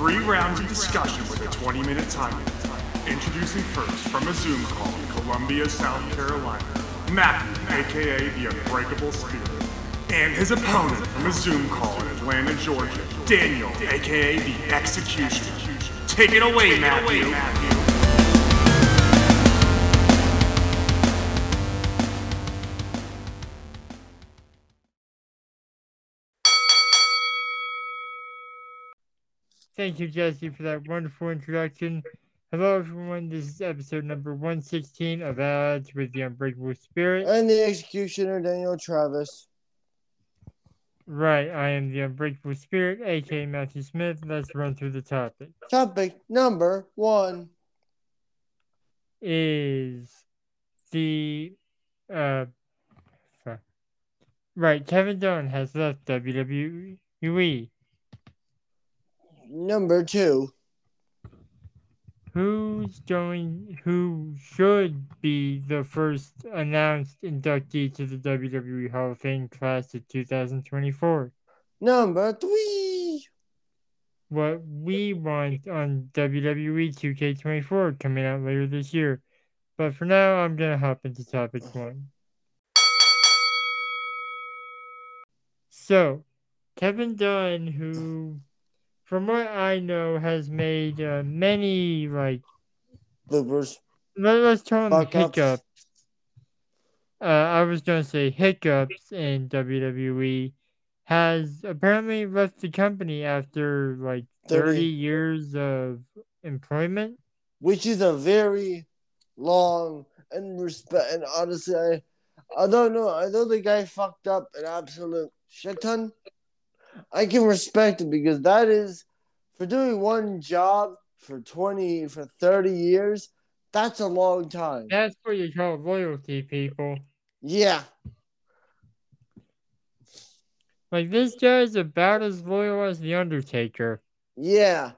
Three rounds of discussion with a 20 minute time limit. Introducing first from a Zoom call in Columbia, South Carolina, Matthew, aka the Unbreakable Spirit. And his opponent from a Zoom call in Atlanta, Georgia, Daniel, aka the Executioner. Take it away, Matthew. Thank you, Jesse, for that wonderful introduction. Hello, everyone. This is episode number 116 of At Odds with the Unbreakable Spirit. And the executioner, Daniel Travis. Right, I am the Unbreakable Spirit, aka Matthew Smith. Let's run through the topic. Topic number one. Is the uh right, Kevin Dunn has left WWE. Number two. Who's going who should be the first announced inductee to the WWE Hall of Fame class of 2024? Number three. What we want on WWE 2K24 coming out later this year. But for now, I'm gonna hop into topic one. So, Kevin Dunn, who, from what I know, has made uh, many like Bloopers. let, us call them hiccups. Uh, I was gonna say hiccups in WWE has apparently left the company after like 30, 30. years of employment. Which is a very long and respect and honestly I I don't know. I know the guy fucked up an absolute shit ton. I can respect it because that is for doing one job for twenty for thirty years, that's a long time. That's what you call loyalty, people. Yeah. Like this guy is about as loyal as the Undertaker. Yeah.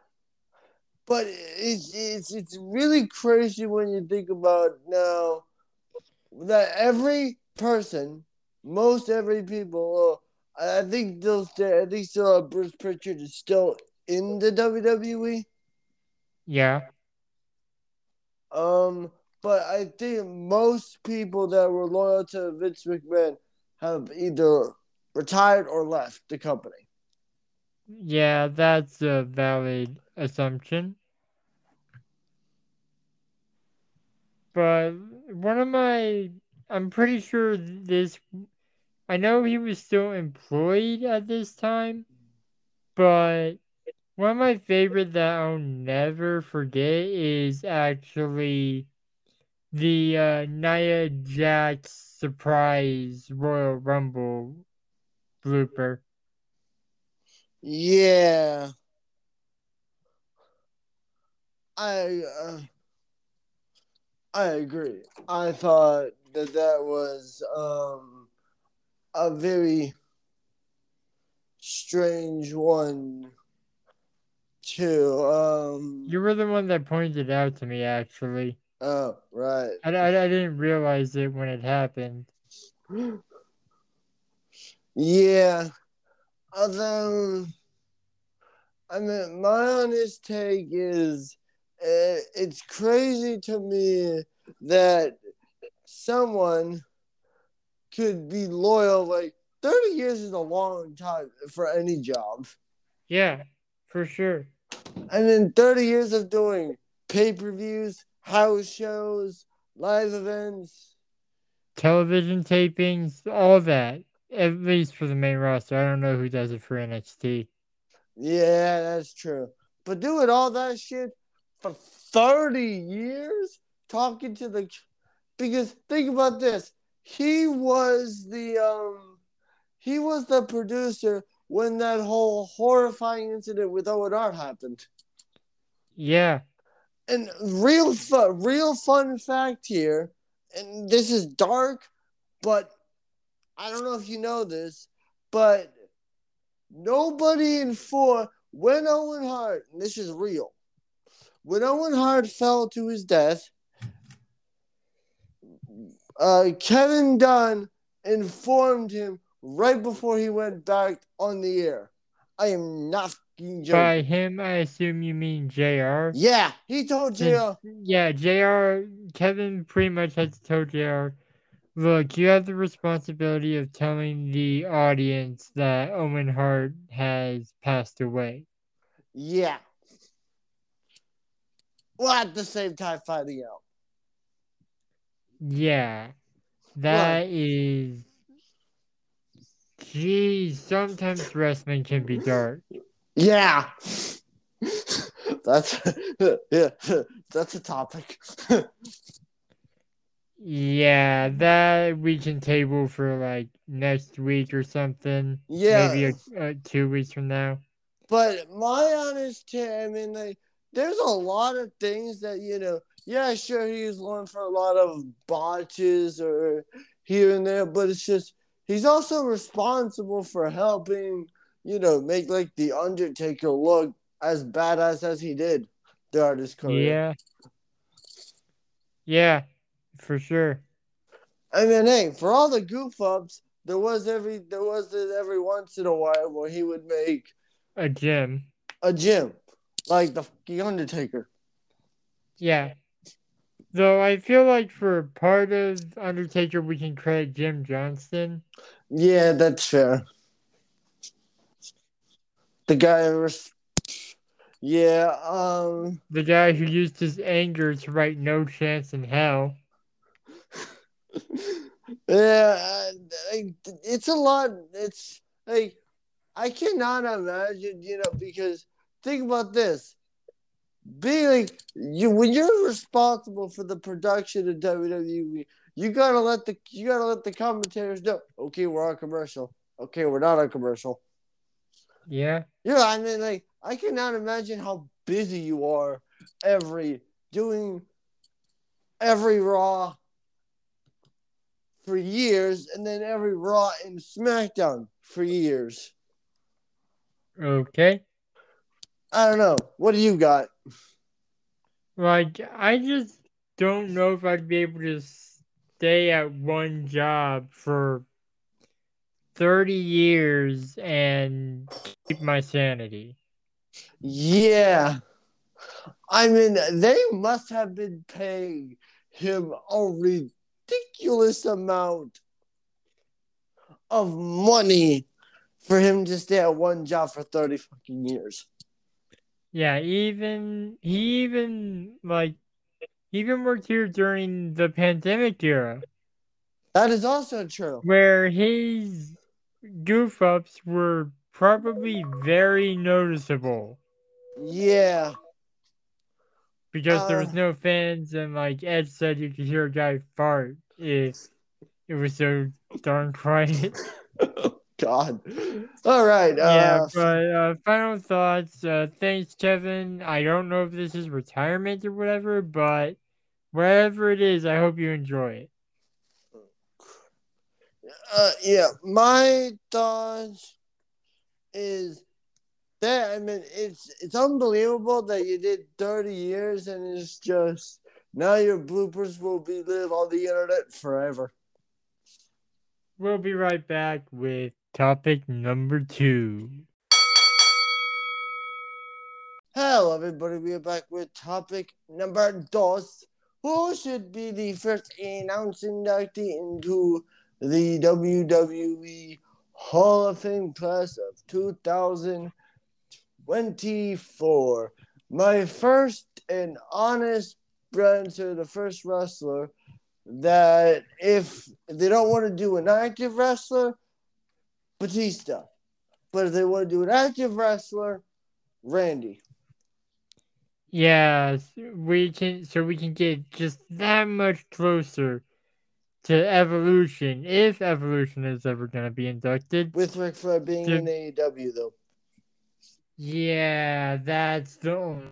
But it's it's it's really crazy when you think about now that every person, most every people, I think they'll stay, I think still uh, Bruce Pritchard is still in the WWE. Yeah, Um, but I think most people that were loyal to Vince McMahon have either retired or left the company. yeah, that's a valid assumption. But one of my, I'm pretty sure this, I know he was still employed at this time, but one of my favorite that I'll never forget is actually the uh, Nia Jax surprise Royal Rumble blooper. Yeah. I uh, I agree. I thought that that was um a very strange one too. Um You were the one that pointed it out to me, actually. oh right. I, I, I didn't realize it when it happened. Yeah. Although, I mean, my honest take is uh, it's crazy to me that someone could be loyal. Like, 30 years is a long time for any job. Yeah, for sure. And then 30 years of doing pay per views, house shows, live events, Television tapings, all that. At least for the main roster. I don't know who does it for NXT. Yeah, that's true. But doing all that shit for 30 years, talking to the because think about this. He was the um he was the producer when that whole horrifying incident with Owen Hart happened. Yeah. And real fun real fun fact here, and this is dark, but I don't know if you know this, but nobody in four when Owen Hart, and this is real, when Owen Hart fell to his death, uh, Kevin Dunn informed him right before he went back on the air. I am not fucking joke. By him, I assume you mean JR. Yeah, he told JR. Yeah, JR. Kevin pretty much had to tell JR. Look, you have the responsibility of telling the audience that Owen Hart has passed away. Yeah. While at the same time finding out. Yeah, that is. Geez, sometimes wrestling can be dark. Yeah. That's yeah, that's a topic. Yeah, that we can table for like next week or something. Yeah. Maybe a, uh, two weeks from now. But my honest I mean, like, there's a lot of things that you know. Yeah, sure, he's known for a lot of botches or here and there, but it's just he's also responsible for helping, you know, make like the Undertaker look as badass as he did throughout his career. Yeah. Yeah, for sure. I mean, hey, for all the goof ups, there was every there was every once in a while where he would make A gym. a gym, like the Undertaker. Yeah. Though I feel like for part of Undertaker, we can credit Jim Johnston. Yeah, that's fair. The guy was, yeah, um, The guy who used his anger to write No Chance in Hell. yeah, I- it's a lot. It's like I cannot imagine, you know, because think about this. Being like you when you're responsible for the production of WWE, you gotta let the you gotta let the commentators know. Okay, we're on commercial. Okay, we're not on commercial. Yeah. Yeah, I mean, like, I cannot imagine how busy you are every doing every Raw for years, and then every Raw and SmackDown for years. Okay. I don't know. What do you got? Like, I just don't know if I'd be able to stay at one job for 30 years and keep my sanity. Yeah, I mean, they must have been paying him a ridiculous amount of money for him to stay at one job for 30 fucking years. Yeah, even he even like he even worked here during the pandemic era That is also true. where his goof ups were probably very noticeable Yeah. because there was Uh. no fans and like Ed said you could hear a guy fart if it was so darn quiet. God. All right. yeah, Uh, but uh, final thoughts. Uh, thanks, Kevin. I don't know if this is retirement or whatever, but wherever it is, I hope you enjoy it. uh, yeah. My thoughts is that I mean it's it's unbelievable that you did 30 years and it's just now your bloopers will be live on the internet forever. We'll be right back with topic number two. Hello, everybody. We are back with topic number dos. Who should be the first announced inductee into the WWE Hall of Fame class of 2024? My first and honest answer, the first wrestler that if they don't want to do an active wrestler, Batista. But if they want to do an active wrestler, Randy. Yeah, we can so we can get just that much closer to evolution if evolution is ever gonna be inducted. With Ric Flair being Did- in AEW, though. Yeah, that's the only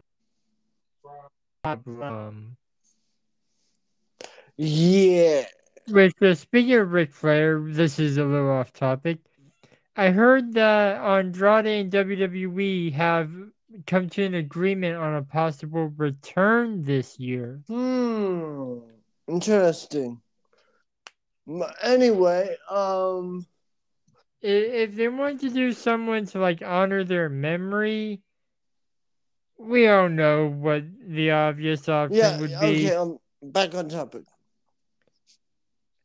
problem. Yeah. With uh, speaking of Ric Flair, this is a little off topic. I heard that Andrade and WWE have come to an agreement on a possible return this year. Hmm. Interesting. Anyway, um, if they want to do someone to like honor their memory, we all know what the obvious option Yeah, would be. okay, um back on topic.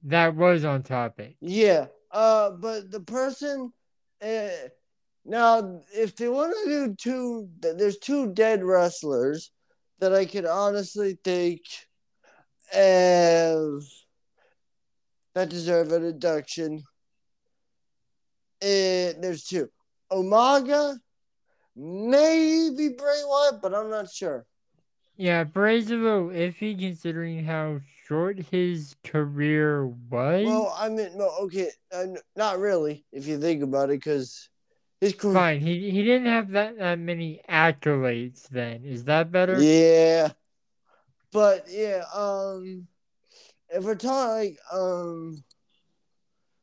That was on topic. Yeah. Uh but the person uh, now if they want to do two there's two dead wrestlers that I could honestly think of that deserve an induction. And there's two. Umaga, maybe Bray Wyatt, but I'm not sure. Yeah, Bray's a little iffy considering how short his career was. Well, I mean, no, okay, uh, not really, if you think about it, because his career. Fine, he he didn't have that, that many accolades then. Is that better? Yeah, but yeah, um, if we're talking like um,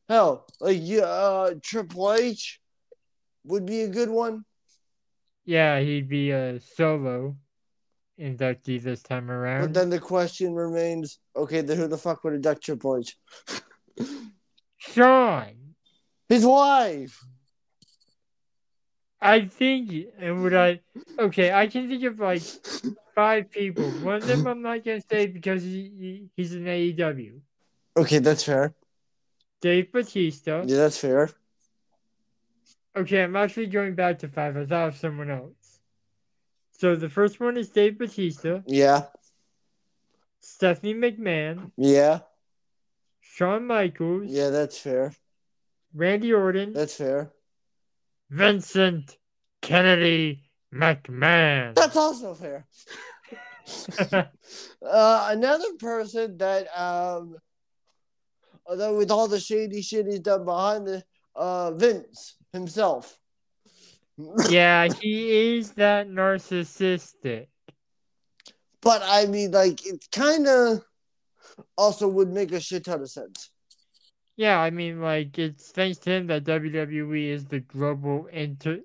hell, like yeah, uh, Triple H would be a good one. Yeah, he'd be a solo inductee this time around. But then the question remains: Okay, then who the fuck would induct Triple H? Shawn, His wife. I think, and would I? Okay, I can think of like five people. One of them I'm not gonna say because he, he he's in AEW. Okay, that's fair. Dave Batista. Yeah, that's fair. Okay, I'm actually going back to five. I thought of someone else. So the first one is Dave Batista, Yeah, Stephanie McMahon, yeah, Shawn Michaels, yeah, that's fair. Randy Orton, That's fair. Vincent Kennedy McMahon. That's also fair. Uh, another person that um, although with all the shady shit he's done behind the uh Vince himself. Yeah, he is that narcissistic. But I mean, like, it kind of also would make a shit ton of sense. Yeah, I mean, like it's thanks to him that WWE is the global inter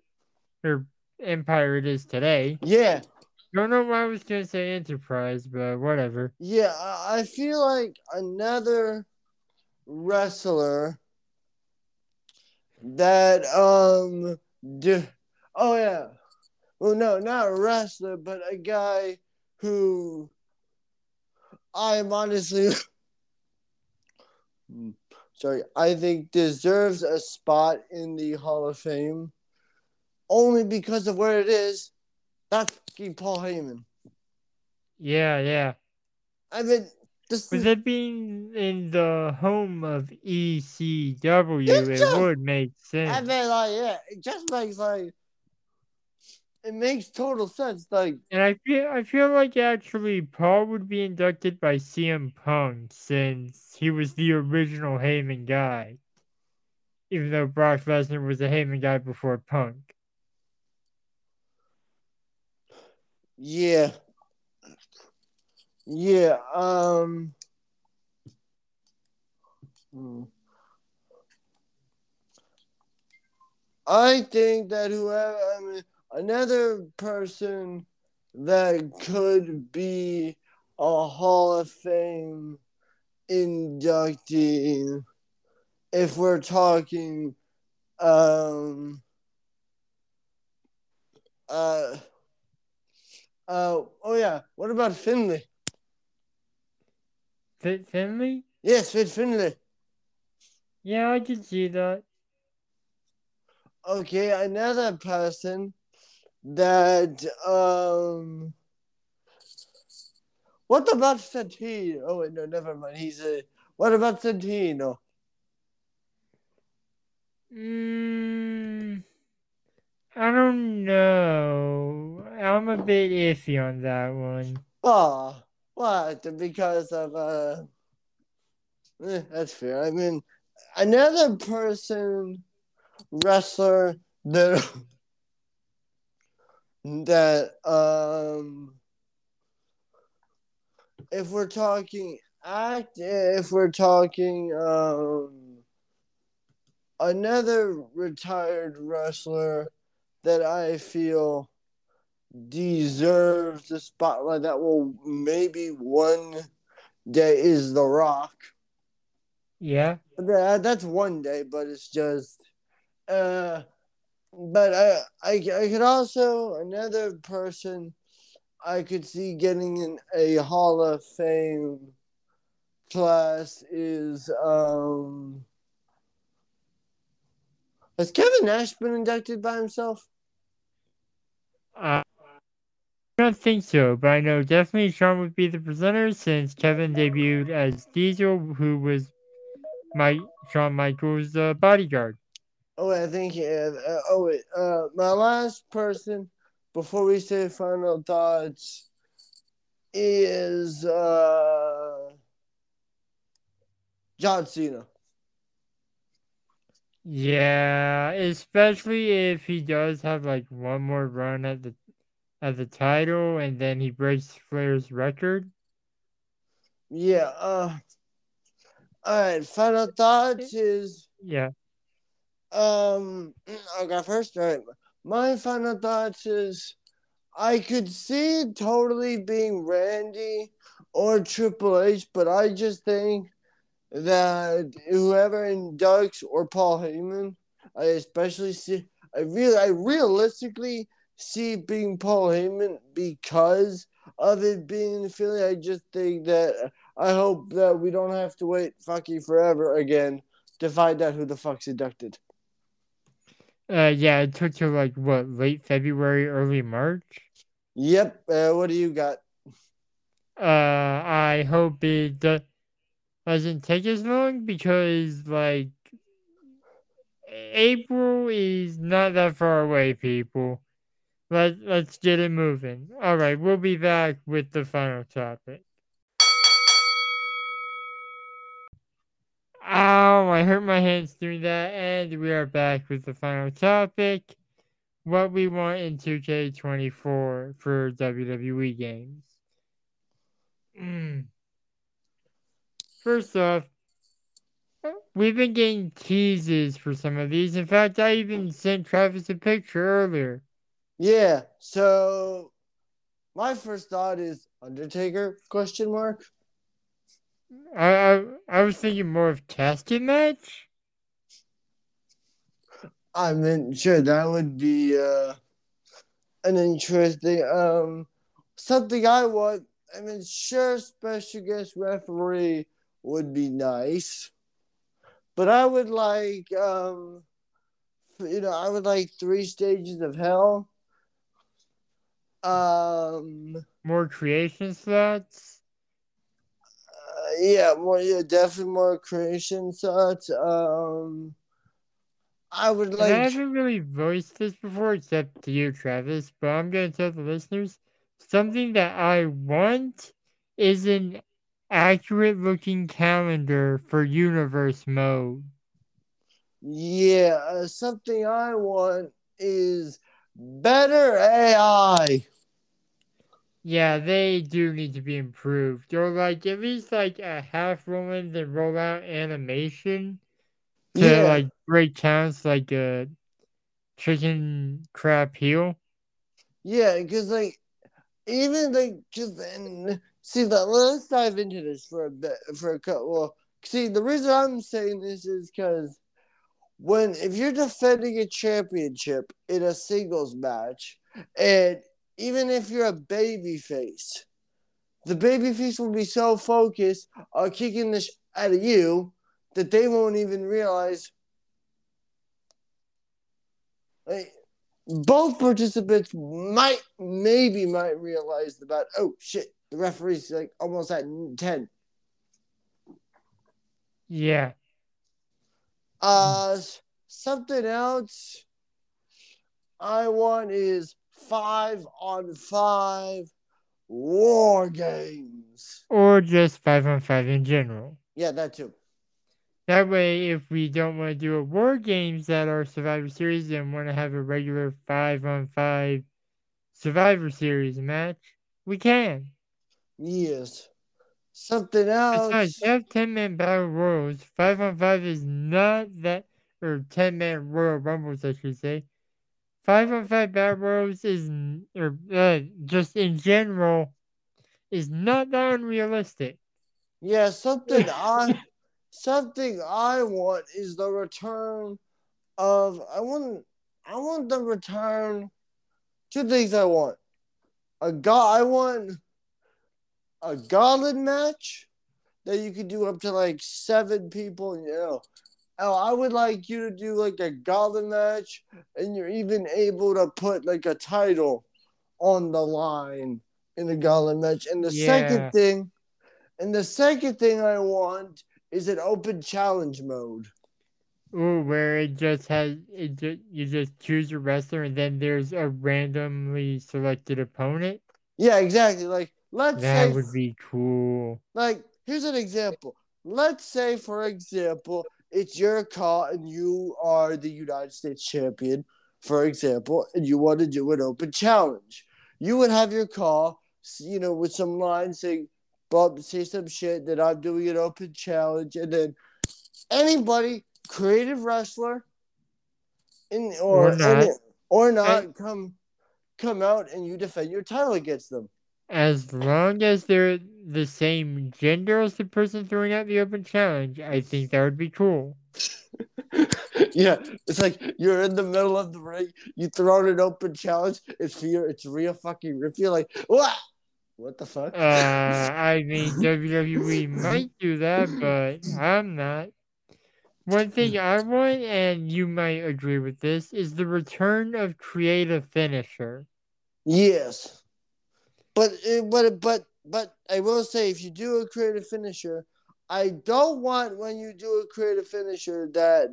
or empire it is today. Yeah, Don't know why I was gonna say enterprise, but whatever. yeah. I feel like another wrestler that um, d- oh yeah, well no, not a wrestler, but a guy who I'm honestly sorry, I think deserves a spot in the Hall of Fame only because of where it is. That's Paul Heyman. Yeah, yeah. I mean, this With it being in the home of ECW, it just- would make sense. I mean, like, yeah, it just makes like it makes total sense. Like, And I feel I feel like actually Paul would be inducted by CM Punk since he was the original Heyman guy. Even though Brock Lesnar was a Heyman guy before Punk. yeah, yeah, um, hmm. I think that whoever, I mean, another person that could be a Hall of Fame inductee, if we're talking, um, uh, uh, oh yeah, what about Finlay? Fit Finlay? Yes, Fit Finlay. Yeah, I could see that. Okay, another person that um what about Santino? Oh wait, no, never mind. He's a what about Santino? Mm, I don't know. I'm a bit iffy on that one. Oh, what? Because of uh eh, that's fair. I mean another person wrestler that that um if we're talking act if we're talking um another retired wrestler that I feel deserves the spotlight that will maybe one day is The Rock. Yeah. That, that's one day, but it's just Uh, but I, I, I could also another person I could see getting in a Hall of Fame class is um. Has Kevin Nash been inducted by himself? Uh, I don't think so, but I know definitely Shawn would be the presenter since Kevin debuted as Diesel, who was my Shawn Michaels' uh, bodyguard. Oh, I think. Yeah, uh, oh, wait. Uh, my last person before we say final thoughts is uh, John Cena. Yeah, especially if he does have like one more run at the at the title and then he breaks Flair's record. Yeah, uh all right, final thoughts is Yeah. Um okay, first. Right. My final thoughts is I could see it totally being Randy or Triple H, but I just think that whoever inducts or Paul Heyman, I especially see I really I realistically see being Paul Heyman because of it being in Philly. I just think that I hope that we don't have to wait fucking forever again to find out who the fuck's inducted. Uh yeah, it took to like what, late February, early March? Yep. Uh, what do you got? Uh I hope it do- doesn't take as long because like April is not that far away, people. Let let's get it moving. All right, we'll be back with the final topic. Ow, I hurt my hands doing that, and we are back with the final topic. What we want in 2K24 for WWE games. Mm. First off, we've been getting teases for some of these. In fact, I even sent Travis a picture earlier. Yeah. So my first thought is Undertaker question mark. I I, I was thinking more of casket match. I mean, sure, that would be uh, an interesting um something I want. I mean, sure, special guest referee would be nice, but I would like um, you know, I would like three stages of hell. Um, More creation slots. Yeah, more, yeah, definitely more creation shots. Um, I would And I haven't really voiced this before except to you, Travis, but I'm gonna tell the listeners something that I want is an accurate looking calendar for universe mode. Yeah, uh, something I want is better AI. Yeah, they do need to be improved. Or like at least like a half roll in then roll out animation to Yeah, like break counts like a chicken crap heel. yeah, because like even like just then see that let's dive into this for a bit for a couple. Well, see the reason I'm saying this is because when if you're defending a championship in a singles match, and even if you're a baby face, the baby face will be so focused on kicking this out of you that they won't even realize. Like, both participants might maybe might realize about oh shit the referee's like almost at 10 Yeah. uh something else i want is five on five war games Or just five on five in general. yeah that too That way, if we don't want to do a War Games that are Survivor Series and want to have a regular 5 on 5 Survivor Series match, we can. yes something Besides, else they have 10 man Battle Royals. 5 on 5 is not that, or 10 man Royal Rumbles, I should say. 5 on 5 Battle Royals is, or uh, just in general, is not that unrealistic. yeah something i something i want is the return of I want I want the return. Two things I want. A god I want a gauntlet match that you could do up to like seven people. You know, oh, I would like you to do like a gauntlet match, and you're even able to put like a title on the line in the gauntlet match. And the Yeah. second thing, and the second thing I want is an open challenge mode. Ooh, where it just has it just you just choose your wrestler and then there's a randomly selected opponent. Yeah, exactly. Like let's That say would be cool. like here's an example. Let's say, for example, it's your call and you are the United States champion, for example, and you want to do an open challenge. You would have your call, you know, with some lines saying, Bob, say some shit that I'm doing an open challenge, and then anybody, creative wrestler, in or Or not. any- or not come come out and you defend your title against them. As long as they're the same gender as the person throwing out the open challenge, I think that would be cool. yeah, it's like you're in the middle of the ring, you throw out an open challenge, it's Rhea, it's real fucking Rip. You're like, what? What the fuck? Uh, I mean, WWE might do that, but I'm not. One thing I want, and you might agree with this, is the return of creative finisher. yes, but but but but I will say, if you do a creative finisher, I don't want when you do a creative finisher that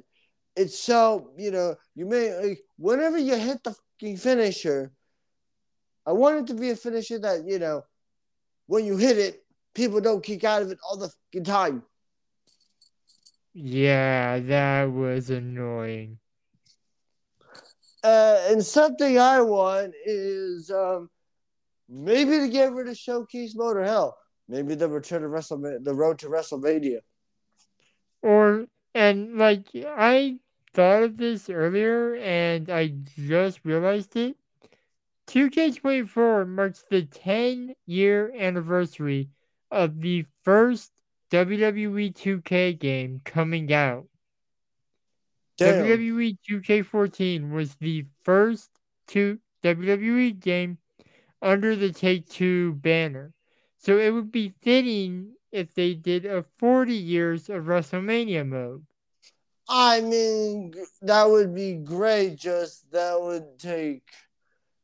it's so you know you may like whenever you hit the fucking finisher. I want it to be a finisher that you know when you hit it, people don't kick out of it all the fucking time. Yeah, that was annoying. Uh, and something I want is um, maybe to get rid of showcase mode or hell, maybe the return of WrestleMania, the road to WrestleMania. Or, and like, I thought of this earlier and I just realized it. 2K24 marks the 10 year anniversary of the first WWE 2K game coming out. Damn. WWE 2K14 was the first two WWE game under the Take Two banner. So it would be fitting if they did a 40 years of WrestleMania mode. I mean, that would be great. Just that would take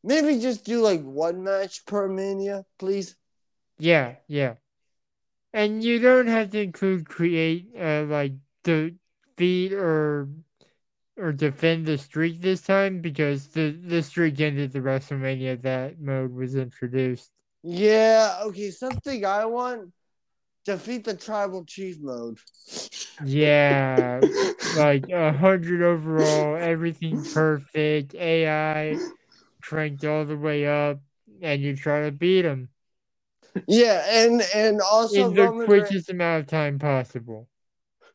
maybe just do like one match per mania, please. Yeah, yeah. And you don't have to include create uh, like defeat or or defend the streak this time because the the streak ended the WrestleMania that mode was introduced. Yeah. Okay. Something I want: defeat the tribal chief mode. Yeah, like a hundred overall, everything perfect, AI cranked all the way up, and you try to beat him Yeah, and and also in the Reigns- quickest amount of time possible.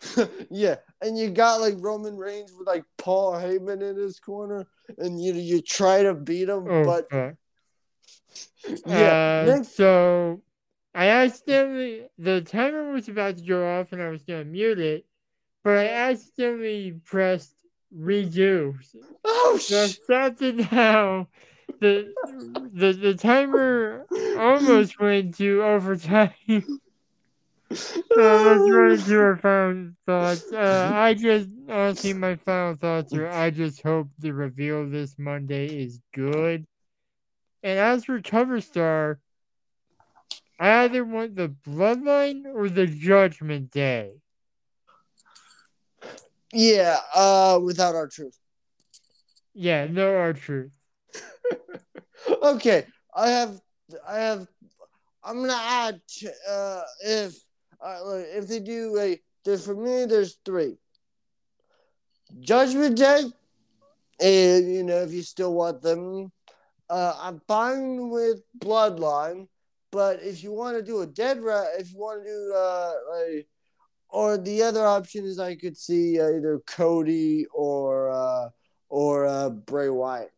yeah, and you got like Roman Reigns with like Paul Heyman in his corner, and you you try to beat him, Oh, but yeah, Uh, so I accidentally the timer was about to go off and I was gonna mute it, but I accidentally pressed redo. oh So sh- after now, the the the timer almost went to overtime. So let's run into our final thoughts. Uh, I just honestly, my final thoughts are: I just hope the reveal this Monday is good. And as for cover star, I either want the Bloodline or the Judgment Day. yeah, uh, without R-Truth. Yeah, no R-Truth. Okay, I have, I have, I'm gonna add, uh, if, uh, look, if they do a, there's for me, there's three. Judgment Day, and you know, if you still want them, uh, I'm fine with Bloodline, but if you want to do a dead rat, if you want to do, uh, like, or the other option is I could see either Cody or, uh, or uh, Bray Wyatt.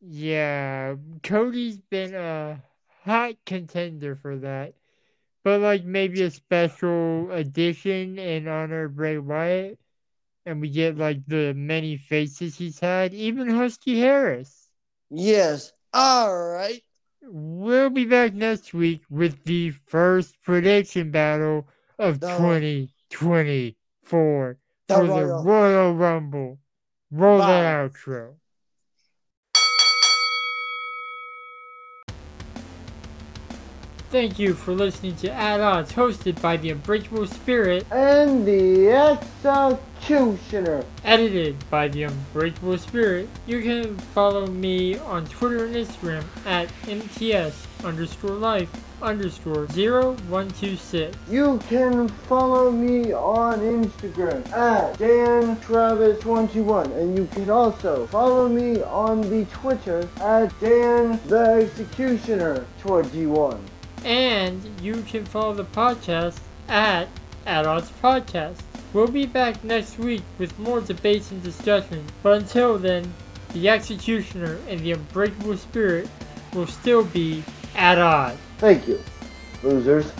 Yeah, Cody's been a hot contender for that. But like maybe a special edition in honor of Bray Wyatt. and we get like the many faces he's had, even Husky Harris. Yes. All right. We'll be back next week with the first prediction battle of The- 2024 The for the Royal- Royal Rumble. Roll that outro. Thank you for listening to At Odds, hosted by the Unbreakable Spirit, And the executioner. edited by the Unbreakable Spirit. You can follow me on Twitter and Instagram at MTS underscore life underscore 0126. You can follow me on Instagram at DanTravis21 and you can also follow me on the Twitter at Dan the Executioner 21. And you can follow the podcast at Odds Podcast. We'll be back next week with more debates and discussions. But until then, the Executioner and the Unbreakable Spirit will still be at odds. Thank you, losers.